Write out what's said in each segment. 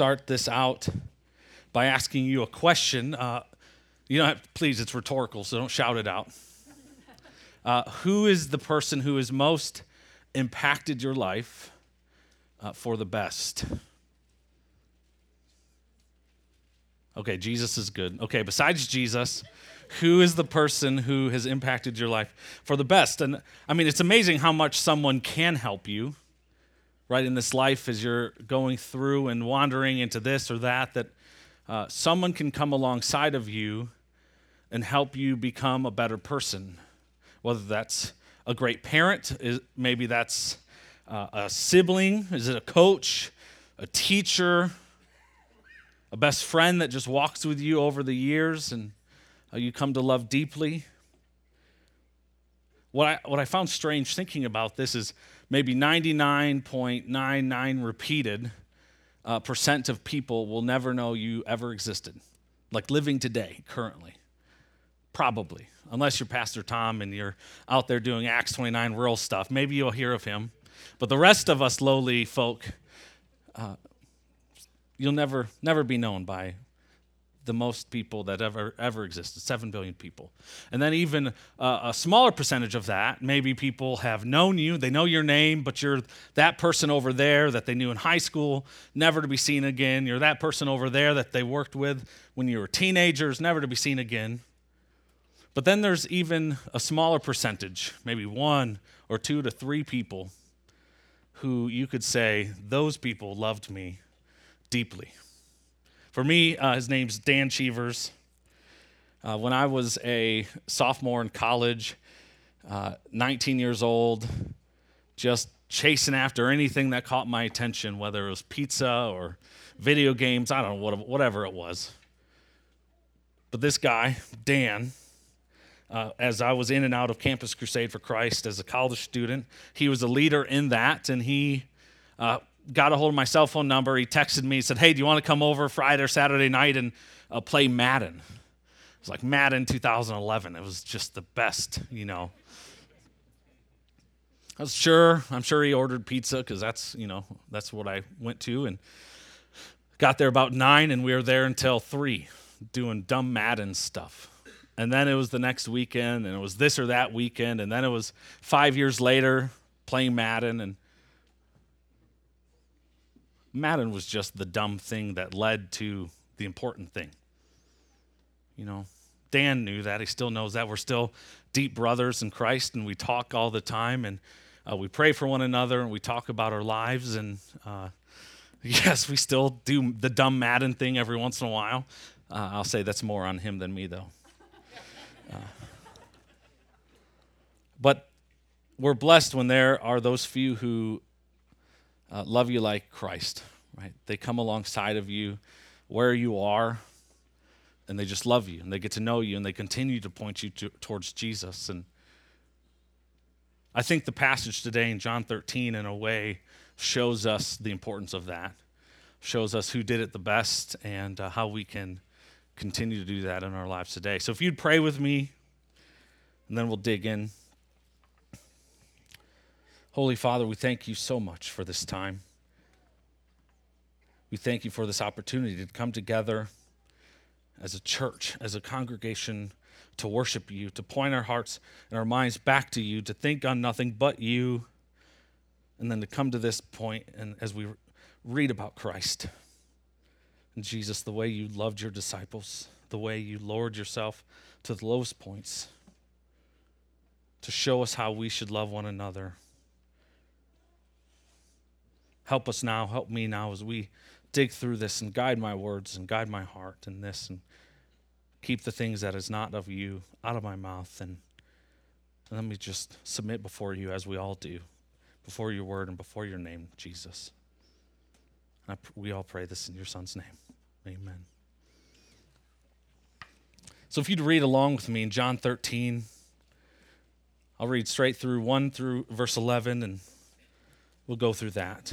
start this out by asking you a question. Uh, you don't have, please, it's rhetorical, so don't shout it out. Uh, who is the person who has most impacted your life uh, for the best? Okay, Jesus is good. Okay, besides Jesus, who is the person who has impacted your life for the best? And I mean, it's amazing how much someone can help you, right, in this life as you're going through and wandering into this or that, that uh, someone can come alongside of you and help you become a better person. Whether that's a great parent, is, maybe that's uh, a sibling, is it a coach, a teacher, a best friend that just walks with you over the years and uh, you come to love deeply. What I, what I found strange thinking about this is maybe 99.99 repeated uh, percent of people will never know you ever existed, like living today, currently. Probably, unless you're Pastor Tom and you're out there doing Acts 29 rural stuff. Maybe you'll hear of him. But the rest of us lowly folk, uh, you'll never, never be known by the most people that ever ever existed 7 billion people. And then even uh, a smaller percentage of that maybe people have known you they know your name but you're that person over there that they knew in high school never to be seen again. You're that person over there that they worked with when you were teenagers never to be seen again. But then there's even a smaller percentage maybe one or two to three people who you could say those people loved me deeply for me, uh, his name's Dan Cheevers. Uh, when I was a sophomore in college, uh, 19 years old, just chasing after anything that caught my attention, whether it was pizza or video games, I don't know, what, whatever it was. But this guy, Dan, uh, as I was in and out of Campus Crusade for Christ as a college student, he was a leader in that, and he uh, got a hold of my cell phone number. He texted me, said, Hey, do you want to come over Friday or Saturday night and uh, play Madden? It was like Madden 2011. It was just the best, you know. I was sure, I'm sure he ordered pizza because that's, you know, that's what I went to. And got there about nine, and we were there until three doing dumb Madden stuff. And then it was the next weekend, and it was this or that weekend, and then it was five years later playing Madden. And Madden was just the dumb thing that led to the important thing. You know, Dan knew that. He still knows that. We're still deep brothers in Christ, and we talk all the time, and uh, we pray for one another, and we talk about our lives. And uh, yes, we still do the dumb Madden thing every once in a while. Uh, I'll say that's more on him than me, though. Uh, but we're blessed when there are those few who uh, love you like Christ, right? They come alongside of you where you are, and they just love you, and they get to know you, and they continue to point you to, towards Jesus. And I think the passage today in John 13, in a way, shows us the importance of that, shows us who did it the best, and uh, how we can continue to do that in our lives today. So if you'd pray with me, and then we'll dig in. Holy Father, we thank you so much for this time. We thank you for this opportunity to come together as a church, as a congregation, to worship you, to point our hearts and our minds back to you, to think on nothing but you, and then to come to this point and as we read about Christ. And Jesus, the way you loved your disciples, the way you lowered yourself to the lowest points, to show us how we should love one another. Help us now, help me now as we dig through this and guide my words and guide my heart in this and keep the things that is not of you out of my mouth and let me just submit before you as we all do, before your word and before your name, Jesus. I, we all pray this in your son's name. Amen. So if you'd read along with me in John 13, I'll read straight through 1 through verse 11 and we'll go through that.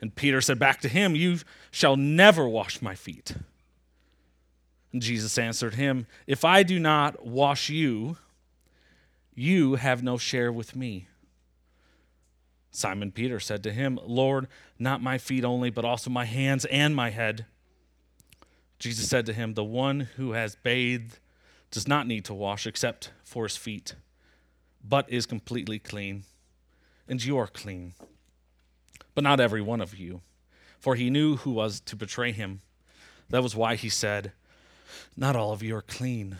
And Peter said back to him, You shall never wash my feet. And Jesus answered him, If I do not wash you, you have no share with me. Simon Peter said to him, Lord, not my feet only, but also my hands and my head. Jesus said to him, The one who has bathed does not need to wash except for his feet, but is completely clean. And you are clean, but not every one of you. For he knew who was to betray him. That was why he said, Not all of you are clean.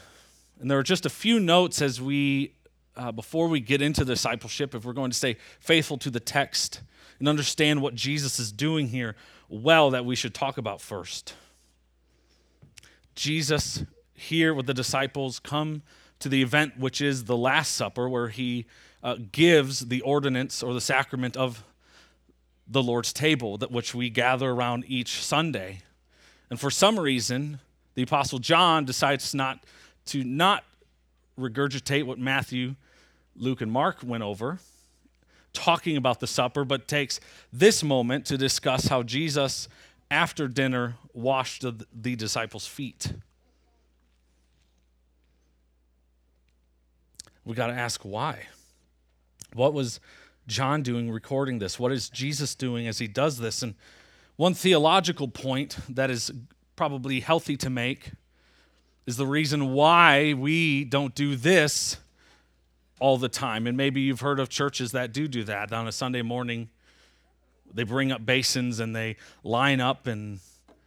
And there are just a few notes as we uh, before we get into discipleship, if we're going to stay faithful to the text and understand what Jesus is doing here well, that we should talk about first. Jesus, here with the disciples, come to the event which is the Last Supper, where he uh, gives the ordinance or the sacrament of the Lord's table, that which we gather around each Sunday. And for some reason, the Apostle John decides not to not regurgitate what Matthew Luke and Mark went over, talking about the supper, but takes this moment to discuss how Jesus, after dinner, washed the, the disciples' feet. We got to ask why. What was John doing recording this? What is Jesus doing as he does this? And one theological point that is probably healthy to make is the reason why we don't do this all the time. And maybe you've heard of churches that do do that on a Sunday morning. They bring up basins and they line up and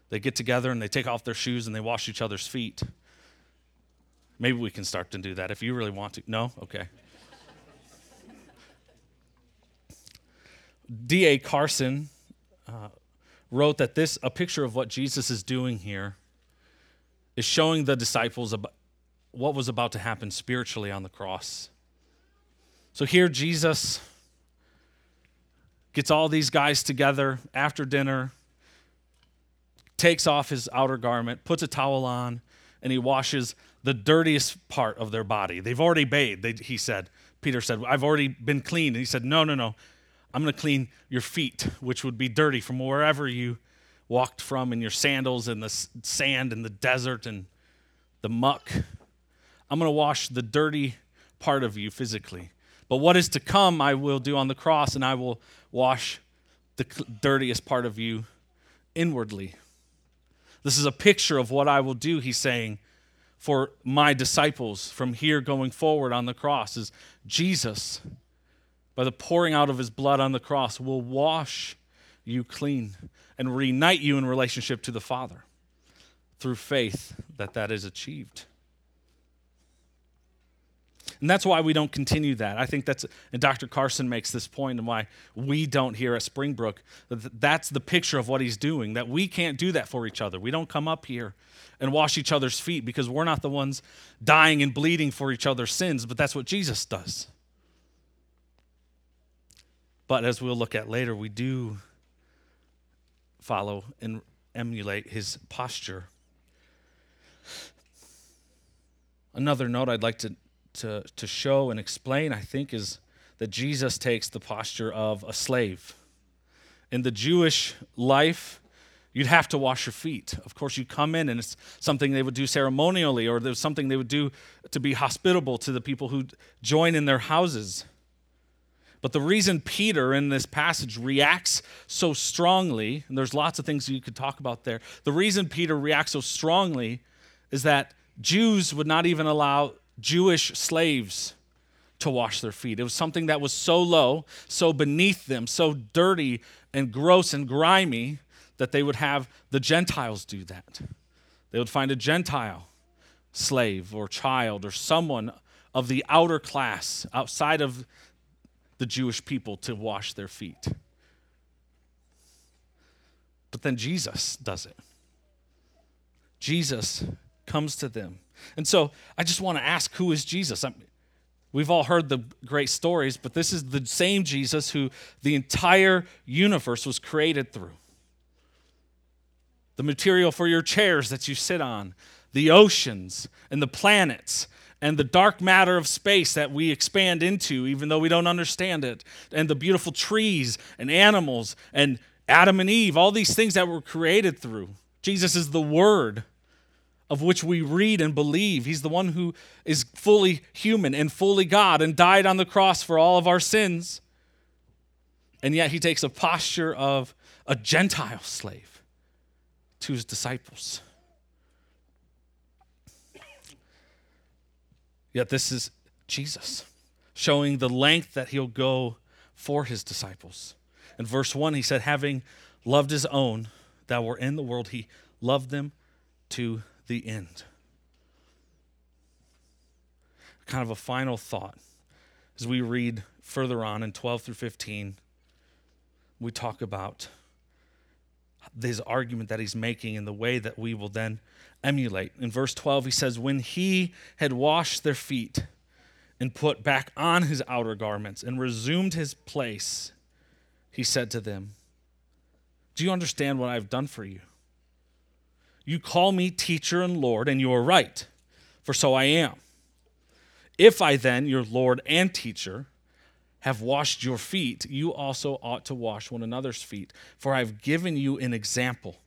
they get together and they take off their shoes and they wash each other's feet. Maybe we can start to do that if you really want to. No? Okay. D.A. Carson uh, wrote that this, a picture of what Jesus is doing here, is showing the disciples about what was about to happen spiritually on the cross. So here, Jesus gets all these guys together after dinner, takes off his outer garment, puts a towel on, and he washes the dirtiest part of their body. They've already bathed, they, he said. Peter said, I've already been cleaned. And he said, No, no, no. I'm going to clean your feet, which would be dirty from wherever you walked from in your sandals and the sand and the desert and the muck. I'm going to wash the dirty part of you physically. But what is to come, I will do on the cross, and I will wash the dirtiest part of you inwardly. This is a picture of what I will do, he's saying, for my disciples from here going forward on the cross is Jesus, by the pouring out of his blood on the cross, will wash you clean and reunite you in relationship to the Father through faith that that is achieved. And that's why we don't continue that. I think that's, and Dr. Carson makes this point, and why we don't here at Springbrook. That's the picture of what he's doing, that we can't do that for each other. We don't come up here and wash each other's feet because we're not the ones dying and bleeding for each other's sins, but that's what Jesus does. But as we'll look at later, we do follow and emulate his posture. Another note I'd like to to, to show and explain, I think, is that Jesus takes the posture of a slave. In the Jewish life, you'd have to wash your feet. Of course, you come in and it's something they would do ceremonially, or there's something they would do to be hospitable to the people who join in their houses. But the reason Peter in this passage reacts so strongly, and there's lots of things you could talk about there, the reason Peter reacts so strongly is that Jews would not even allow Jewish slaves to wash their feet. It was something that was so low, so beneath them, so dirty and gross and grimy that they would have the Gentiles do that. They would find a Gentile slave or child or someone of the outer class outside of the Jewish people to wash their feet. But then Jesus does it. Jesus comes to them. And so I just want to ask who is Jesus? I'm, we've all heard the great stories, but this is the same Jesus who the entire universe was created through. The material for your chairs that you sit on, the oceans and the planets and the dark matter of space that we expand into, even though we don't understand it, and the beautiful trees and animals and Adam and Eve, all these things that were created through. Jesus is the Word of which we read and believe. He's the one who is fully human and fully God and died on the cross for all of our sins. And yet he takes a posture of a Gentile slave to his disciples. Yet this is Jesus showing the length that he'll go for his disciples. In verse 1, he said, Having loved his own that were in the world, he loved them to the end. Kind of a final thought as we read further on in 12 through 15, we talk about this argument that he's making in the way that we will then emulate. In verse 12, he says, When he had washed their feet and put back on his outer garments and resumed his place, he said to them, Do you understand what I've done for you? You call me teacher and Lord, and you are right, for so I am. If I then, your Lord and teacher, have washed your feet, you also ought to wash one another's feet. For I've given you an example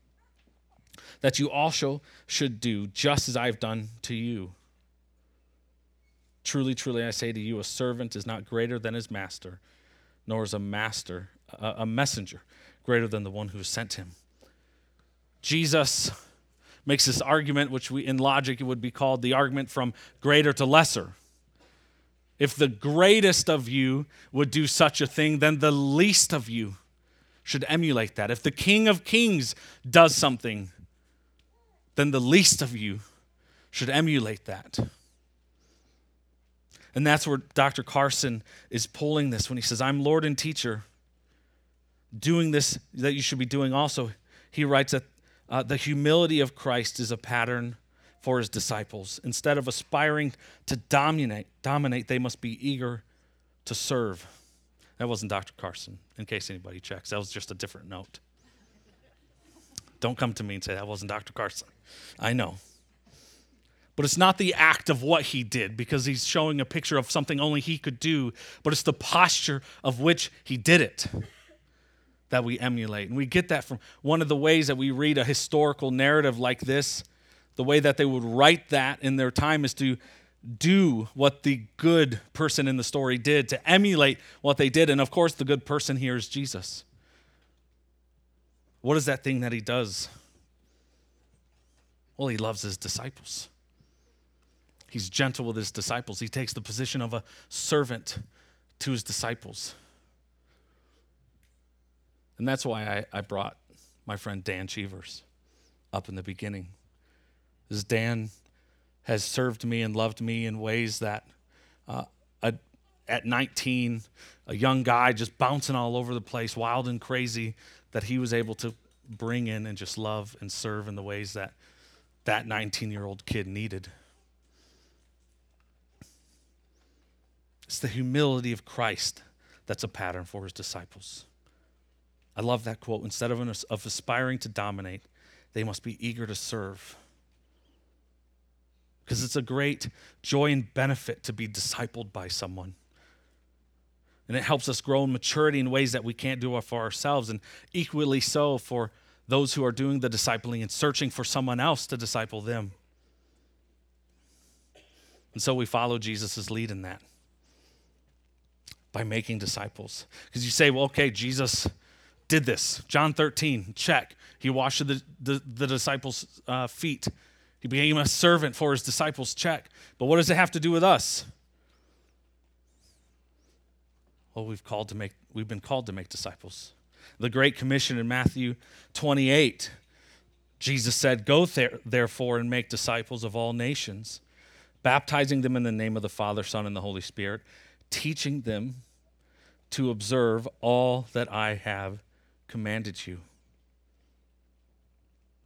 that you also should do just as I've done to you. Truly, truly, I say to you, a servant is not greater than his master, nor is a master, a messenger, greater than the one who sent him. Jesus makes this argument, which we, in logic it would be called the argument from greater to lesser. If the greatest of you would do such a thing, then the least of you should emulate that. If the King of Kings does something, then the least of you should emulate that. And that's where Dr. Carson is pulling this when he says, I'm Lord and teacher. Doing this that you should be doing also. He writes that uh, the humility of Christ is a pattern for his disciples. Instead of aspiring to dominate, dominate, they must be eager to serve. That wasn't Dr. Carson, in case anybody checks. That was just a different note. Don't come to me and say that wasn't Dr. Carson. I know. But it's not the act of what he did because he's showing a picture of something only he could do, but it's the posture of which he did it that we emulate. And we get that from one of the ways that we read a historical narrative like this. The way that they would write that in their time is to do what the good person in the story did, to emulate what they did. And of course, the good person here is Jesus. What is that thing that he does? Well, he loves his disciples. He's gentle with his disciples. He takes the position of a servant to his disciples. And that's why I, I brought my friend Dan Cheevers up in the beginning. As Dan has served me and loved me in ways that uh, a, at 19, a young guy just bouncing all over the place, wild and crazy, that he was able to bring in and just love and serve in the ways that that 19 year old kid needed. It's the humility of Christ that's a pattern for his disciples. I love that quote. Instead of, an, of aspiring to dominate, they must be eager to serve. Because it's a great joy and benefit to be discipled by someone. And it helps us grow in maturity in ways that we can't do for ourselves, and equally so for those who are doing the discipling and searching for someone else to disciple them. And so we follow Jesus' lead in that by making disciples. Because you say, well, okay, Jesus did this. John 13, check. He washed the, the, the disciples' uh, feet. He became a servant for his disciples, check. But what does it have to do with us? Well, we've called to make we've been called to make disciples. The Great Commission in Matthew 28, Jesus said, Go there, therefore and make disciples of all nations, baptizing them in the name of the Father, Son, and the Holy Spirit, teaching them to observe all that I have commanded you.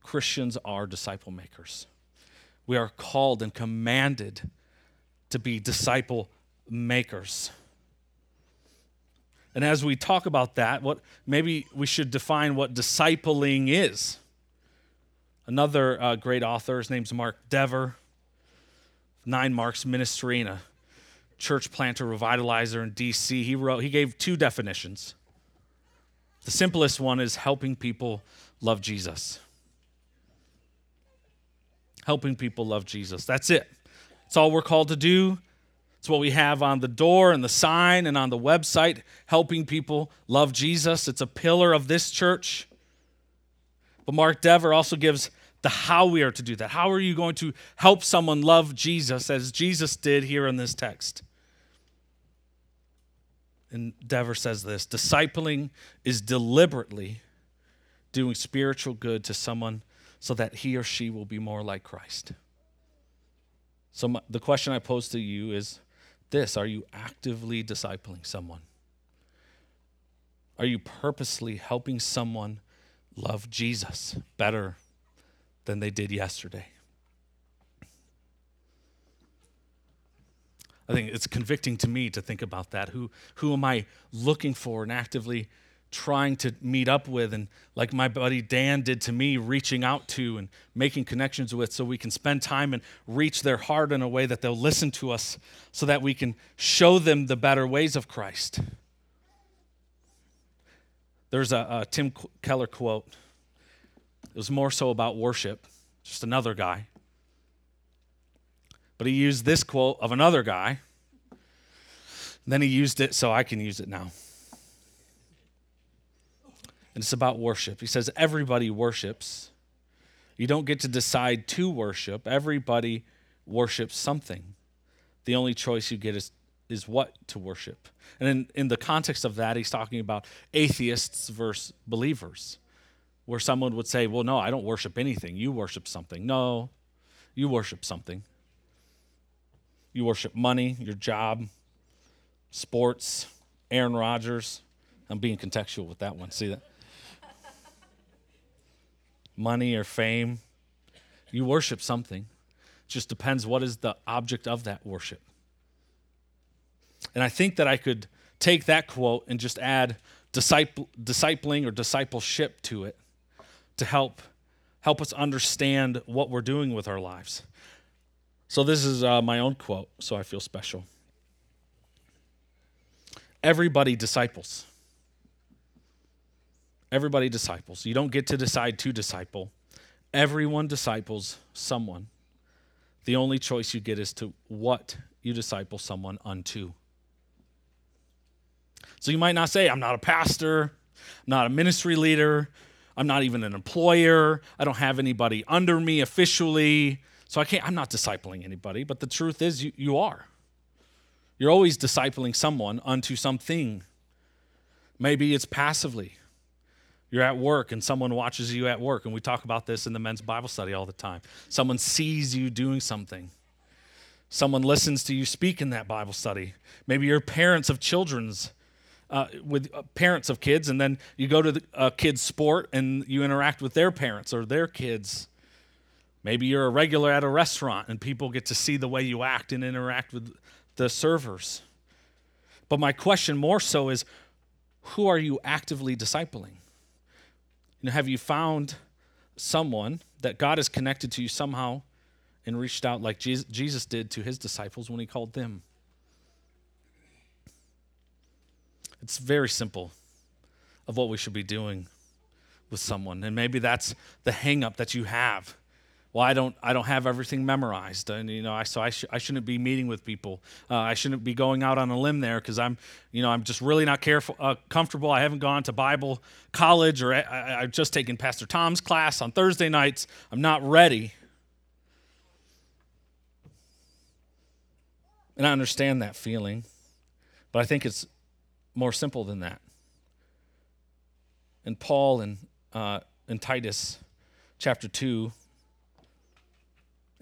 Christians are disciple makers. We are called and commanded to be disciple makers. And as we talk about that, what maybe we should define what discipling is. Another uh, great author, his name's Mark Dever, Nine Marks Ministry and a church planter revitalizer in DC. He wrote, he gave two definitions. The simplest one is helping people love Jesus. Helping people love Jesus. That's it. It's all we're called to do. It's what we have on the door and the sign and on the website, helping people love Jesus. It's a pillar of this church. But Mark Dever also gives the how we are to do that. How are you going to help someone love Jesus as Jesus did here in this text? And Dever says this discipling is deliberately doing spiritual good to someone so that he or she will be more like Christ. So, my, the question I pose to you is this Are you actively discipling someone? Are you purposely helping someone love Jesus better than they did yesterday? I think it's convicting to me to think about that. Who, who am I looking for and actively trying to meet up with and like my buddy Dan did to me reaching out to and making connections with so we can spend time and reach their heart in a way that they'll listen to us so that we can show them the better ways of Christ. There's a, a Tim Keller quote. It was more so about worship, just another guy. But he used this quote of another guy. Then he used it so I can use it now and it's about worship. He says, Everybody worships. You don't get to decide to worship, everybody worships something. The only choice you get is, is what to worship. And in, in the context of that, he's talking about atheists versus believers, where someone would say, Well, no, I don't worship anything. You worship something. No, you worship something. You worship money, your job, sports, Aaron Rodgers. I'm being contextual with that one. See that? Money or fame. You worship something. It just depends what is the object of that worship. And I think that I could take that quote and just add disciple, discipling or discipleship to it to help help us understand what we're doing with our lives. So this is uh, my own quote, so I feel special. Everybody disciples. Everybody disciples. You don't get to decide to disciple. Everyone disciples someone. The only choice you get is to what you disciple someone unto. So you might not say, I'm not a pastor, I'm not a ministry leader, I'm not even an employer, I don't have anybody under me officially, so I can't, I'm not discipling anybody. But the truth is, you, you are. You're always discipling someone unto something. Maybe it's passively. You're at work and someone watches you at work, and we talk about this in the men's Bible study all the time. Someone sees you doing something. Someone listens to you speak in that Bible study. Maybe you're parents of children's, uh, with uh, parents of kids, and then you go to the uh, kids' sport and you interact with their parents or their kids. Maybe you're a regular at a restaurant and people get to see the way you act and interact with the servers. But my question more so is who are you actively discipling? You know, have you found someone that God has connected to you somehow and reached out like Jesus did to his disciples when he called them? It's very simple of what we should be doing with someone. And maybe that's the hangup that you have well i don't i don't have everything memorized and you know i so i, sh- I shouldn't be meeting with people. Uh, i shouldn't be going out on a limb there because i'm you know i'm just really not careful uh, comfortable. I haven't gone to bible college or I, i've just taken pastor tom's class on thursday nights. I'm not ready. And i understand that feeling but i think it's more simple than that. And Paul and uh, in Titus chapter 2,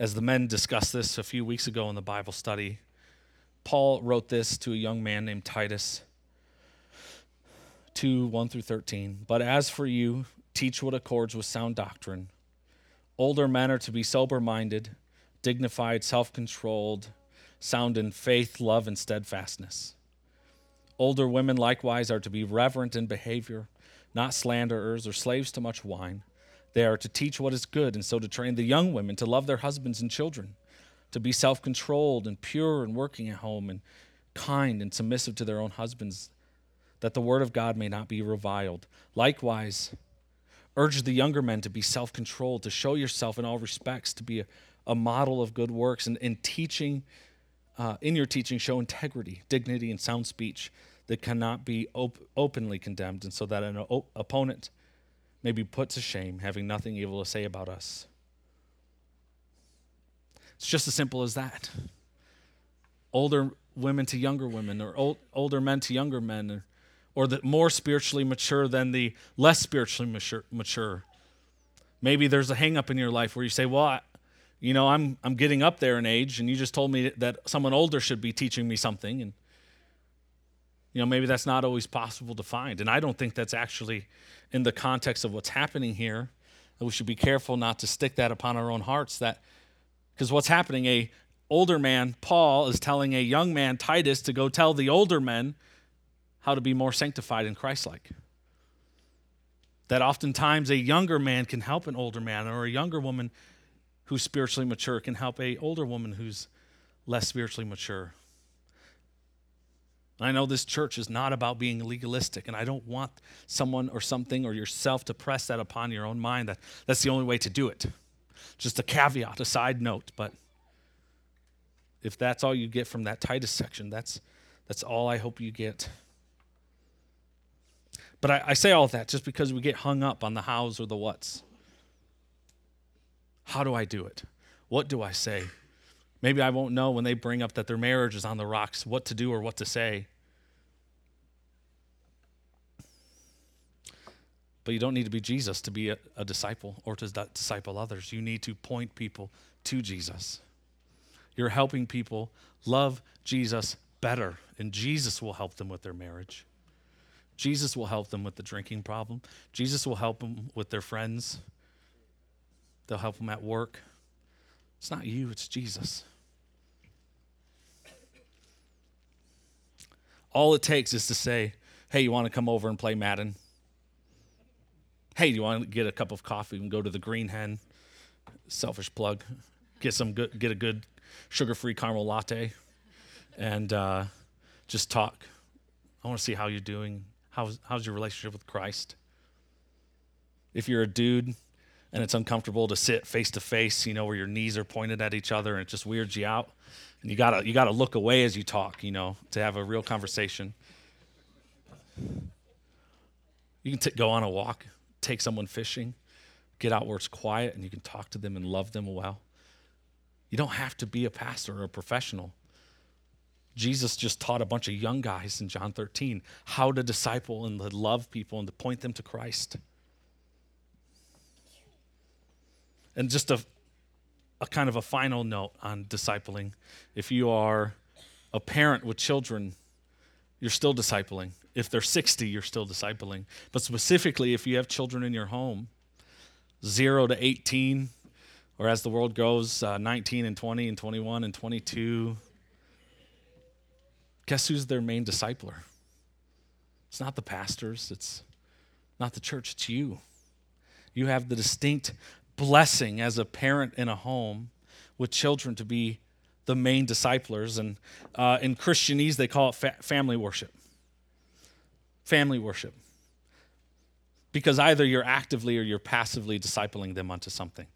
as the men discussed this a few weeks ago in the Bible study, Paul wrote this to a young man named Titus 2 1 through 13. But as for you, teach what accords with sound doctrine. Older men are to be sober minded, dignified, self controlled, sound in faith, love, and steadfastness. Older women likewise are to be reverent in behavior, not slanderers or slaves to much wine. They are to teach what is good, and so to train the young women to love their husbands and children, to be self controlled and pure and working at home, and kind and submissive to their own husbands, that the word of God may not be reviled. Likewise, urge the younger men to be self controlled, to show yourself in all respects, to be a, a model of good works, and in teaching, uh, in your teaching, show integrity, dignity, and sound speech that cannot be op- openly condemned, and so that an op- opponent may be put to shame, having nothing evil to say about us. It's just as simple as that. Older women to younger women, or old, older men to younger men, or, or the more spiritually mature than the less spiritually mature. mature. Maybe there's a hang up in your life where you say, Well, I, you know, I'm, I'm getting up there in age, and you just told me that someone older should be teaching me something. And, you know, maybe that's not always possible to find. And I don't think that's actually in the context of what's happening here. We should be careful not to stick that upon our own hearts that because what's happening a older man Paul is telling a young man Titus to go tell the older men how to be more sanctified and Christ-like. That oftentimes a younger man can help an older man or a younger woman who's spiritually mature can help a older woman who's less spiritually mature. I know this church is not about being legalistic, and I don't want someone or something or yourself to press that upon your own mind that that's the only way to do it. Just a caveat, a side note, but if that's all you get from that Titus section, that's that's all I hope you get. But I, I say all that just because we get hung up on the hows or the whats. How do I do it? What do I say? Maybe I won't know when they bring up that their marriage is on the rocks what to do or what to say. But you don't need to be Jesus to be a, a disciple or to disciple others. You need to point people to Jesus. You're helping people love Jesus better, and Jesus will help them with their marriage. Jesus will help them with the drinking problem. Jesus will help them with their friends. They'll help them at work. It's not you, it's Jesus. All it takes is to say, hey, you want to come over and play Madden? Hey, do you want to get a cup of coffee and go to the Green Hen? Selfish plug. Get some good, get a good sugar-free caramel latte, and uh, just talk. I want to see how you're doing. How's how's your relationship with Christ? If you're a dude and it's uncomfortable to sit face to face, you know, where your knees are pointed at each other and it just weirds you out, and you gotta you gotta look away as you talk, you know, to have a real conversation. You can t- go on a walk take someone fishing, get out where it's quiet and you can talk to them and love them well. You don't have to be a pastor or a professional. Jesus just taught a bunch of young guys in John 13 how to disciple and to love people and to point them to Christ. And just a, a kind of a final note on discipling. If you are a parent with children, you're still discipling. If they're 60, you're still discipling. But specifically, if you have children in your home, 0 to 18, or as the world goes, uh, 19 and 20 and 21 and 22, guess who's their main discipler? It's not the pastors, it's not the church, it's you. You have the distinct blessing as a parent in a home with children to be the main disciplers. And uh, in Christianese, they call it fa- family worship family worship. Because either you're actively or you're passively discipling them onto something.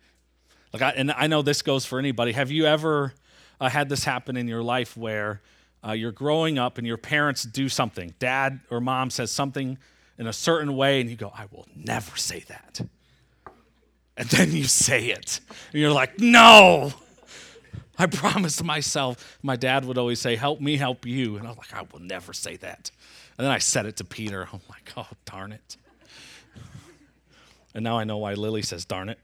Like I, and I know this goes for anybody. Have you ever uh, had this happen in your life where uh, you're growing up and your parents do something? Dad or mom says something in a certain way, and you go, I will never say that. And then you say it. And you're like, no, I promised myself, my dad would always say, Help me help you. And I was like, I will never say that. And then I said it to Peter. I'm like, Oh, darn it. And now I know why Lily says, Darn it.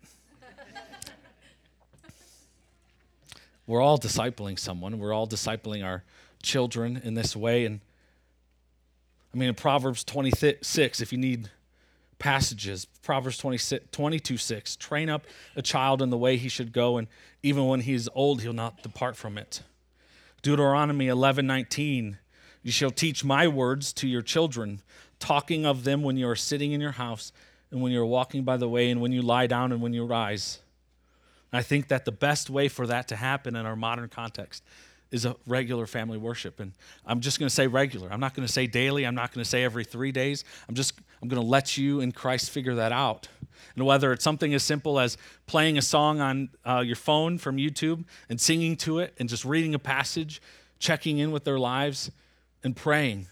We're all discipling someone. We're all discipling our children in this way. And I mean, in Proverbs 26, if you need passages, Proverbs 26, 22 6, train up a child in the way he should go, and even when he's old, he'll not depart from it. Deuteronomy 11 19, you shall teach my words to your children, talking of them when you are sitting in your house, and when you're walking by the way, and when you lie down, and when you rise. I think that the best way for that to happen in our modern context is a regular family worship. And I'm just going to say regular. I'm not going to say daily. I'm not going to say every three days. I'm just I'm going to let you in Christ figure that out. And whether it's something as simple as playing a song on uh, your phone from YouTube and singing to it, and just reading a passage, checking in with their lives, and praying.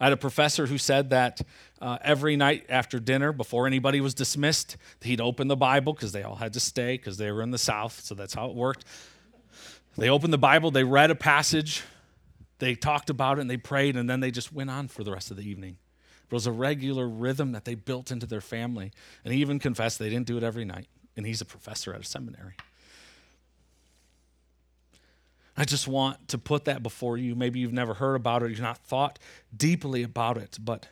I had a professor who said that uh, every night after dinner, before anybody was dismissed, he'd open the Bible because they all had to stay because they were in the South, so that's how it worked. They opened the Bible, they read a passage, they talked about it, and they prayed, and then they just went on for the rest of the evening. It was a regular rhythm that they built into their family. And he even confessed they didn't do it every night. And he's a professor at a seminary. I just want to put that before you. Maybe you've never heard about it, you've not thought deeply about it, but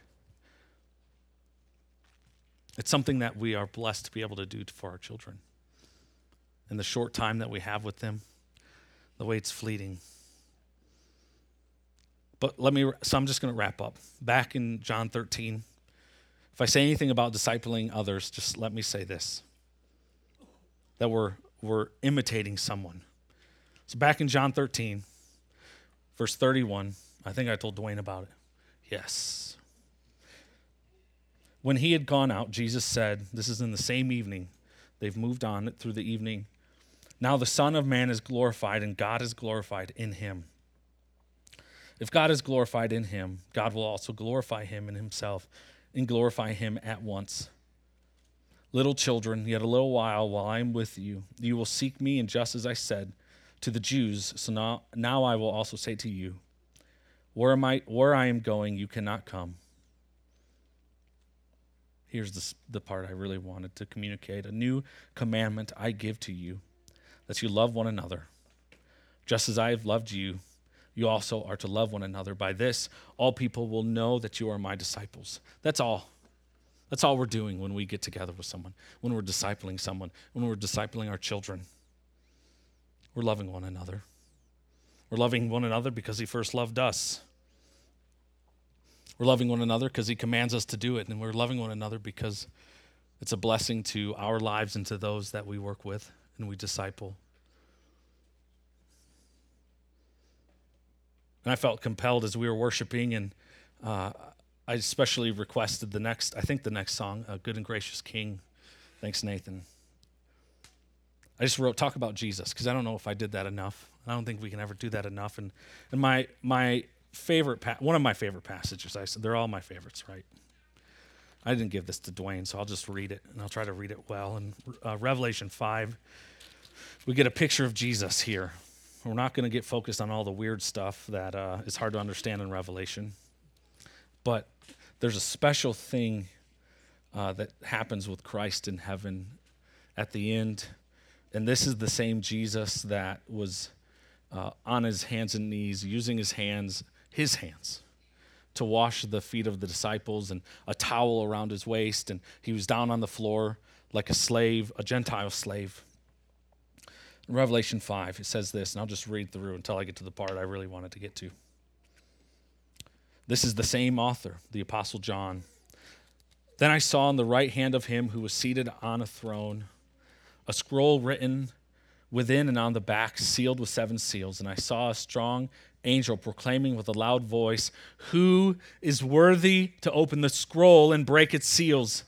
it's something that we are blessed to be able to do for our children. In the short time that we have with them, the way it's fleeting. But let me, so I'm just going to wrap up. Back in John 13, if I say anything about discipling others, just let me say this that we're, we're imitating someone. So back in John 13, verse 31, I think I told Dwayne about it. Yes. When he had gone out, Jesus said, This is in the same evening. They've moved on through the evening. Now the Son of Man is glorified, and God is glorified in him. If God is glorified in him, God will also glorify him in himself and glorify him at once. Little children, yet a little while while I am with you, you will seek me, and just as I said to the Jews, so now, now I will also say to you, where, am I, where I am going, you cannot come. Here's the, the part I really wanted to communicate. A new commandment I give to you, that you love one another. Just as I have loved you, you also are to love one another. By this, all people will know that you are my disciples. That's all. That's all we're doing when we get together with someone, when we're discipling someone, when we're discipling our children. We're loving one another. We're loving one another because He first loved us. We're loving one another because He commands us to do it. And we're loving one another because it's a blessing to our lives and to those that we work with and we disciple. And I felt compelled as we were worshiping, and uh, I especially requested the next, I think the next song, uh, Good and Gracious King. Thanks, Nathan. I just wrote, talk about Jesus, because I don't know if I did that enough. I don't think we can ever do that enough. And, and my, my favorite, pa- one of my favorite passages, I said, they're all my favorites, right? I didn't give this to Dwayne, so I'll just read it, and I'll try to read it well. In uh, Revelation 5, we get a picture of Jesus here. We're not going to get focused on all the weird stuff that uh, is hard to understand in Revelation. But there's a special thing uh, that happens with Christ in heaven at the end. And this is the same Jesus that was uh, on his hands and knees, using his hands, his hands, to wash the feet of the disciples and a towel around his waist. And he was down on the floor like a slave, a Gentile slave. In Revelation 5, it says this, and I'll just read through until I get to the part I really wanted to get to. This is the same author, the Apostle John. Then I saw on the right hand of him who was seated on a throne a scroll written within and on the back, sealed with seven seals. And I saw a strong angel proclaiming with a loud voice, Who is worthy to open the scroll and break its seals?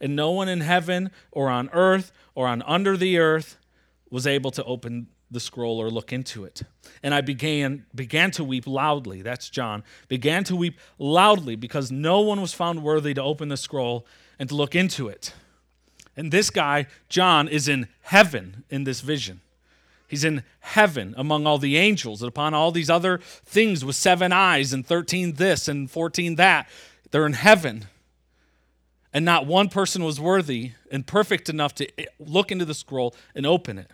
And no one in heaven or on earth or on under the earth was able to open the scroll or look into it. And I began began to weep loudly. That's John. Began to weep loudly because no one was found worthy to open the scroll and to look into it. And this guy, John, is in heaven in this vision. He's in heaven among all the angels and upon all these other things with seven eyes and 13 this and 14 that. They're in heaven. And not one person was worthy and perfect enough to look into the scroll and open it.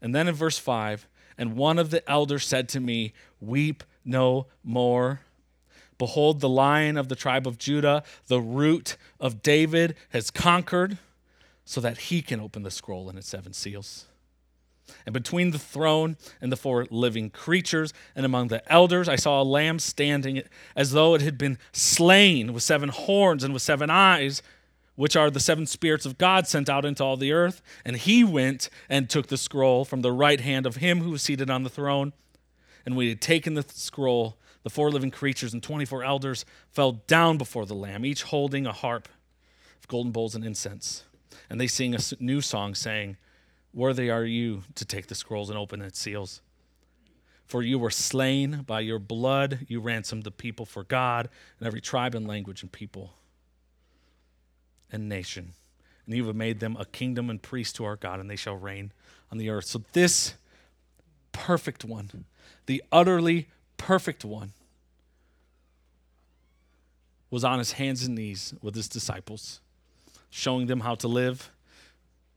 And then in verse 5, and one of the elders said to me, Weep no more. Behold, the lion of the tribe of Judah, the root of David, has conquered so that he can open the scroll and its seven seals. And between the throne and the four living creatures and among the elders, I saw a lamb standing as though it had been slain with seven horns and with seven eyes, which are the seven spirits of God sent out into all the earth. And he went and took the scroll from the right hand of him who was seated on the throne. And we had taken the scroll, the four living creatures and 24 elders fell down before the lamb, each holding a harp of golden bowls and incense. And they sing a new song, saying, Worthy are you to take the scrolls and open its seals. For you were slain by your blood, you ransomed the people for God and every tribe and language and people and nation. And you have made them a kingdom and priests to our God, and they shall reign on the earth. So, this perfect one, the utterly perfect one, was on his hands and knees with his disciples, showing them how to live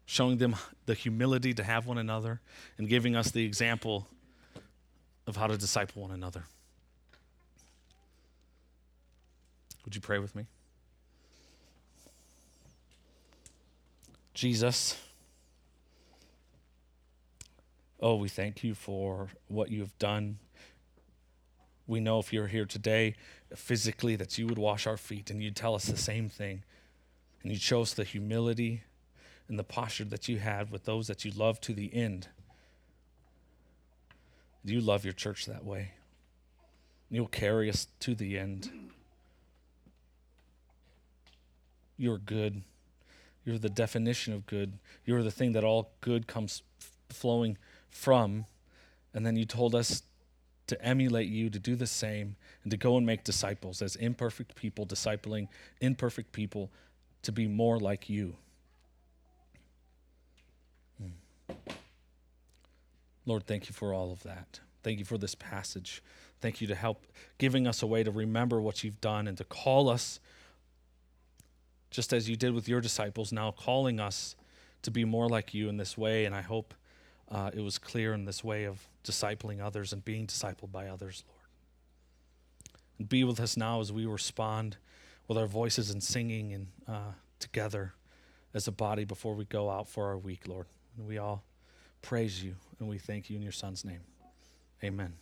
showing them the humility to have one another, and giving us the example of how to disciple one another. Would you pray with me? Jesus, oh, we thank you for what you have done. We know if you're here today physically that you would wash our feet and you'd tell us the same thing. And you us the humility and the posture that you had with those that you love to the end. You love your church that way. You'll carry us to the end. You're good. You're the definition of good. You're the thing that all good comes flowing from. And then you told us to emulate you, to do the same, and to go and make disciples as imperfect people, discipling imperfect people to be more like you. Lord, thank you for all of that. Thank you for this passage. Thank you to help giving us a way to remember what you've done and to call us, just as you did with your disciples, now calling us to be more like you in this way. And I hope uh, it was clear in this way of discipling others and being discipled by others, Lord. And be with us now as we respond with our voices and singing and uh, together as a body before we go out for our week, Lord. And we all praise you and we thank you in your son's name. Amen.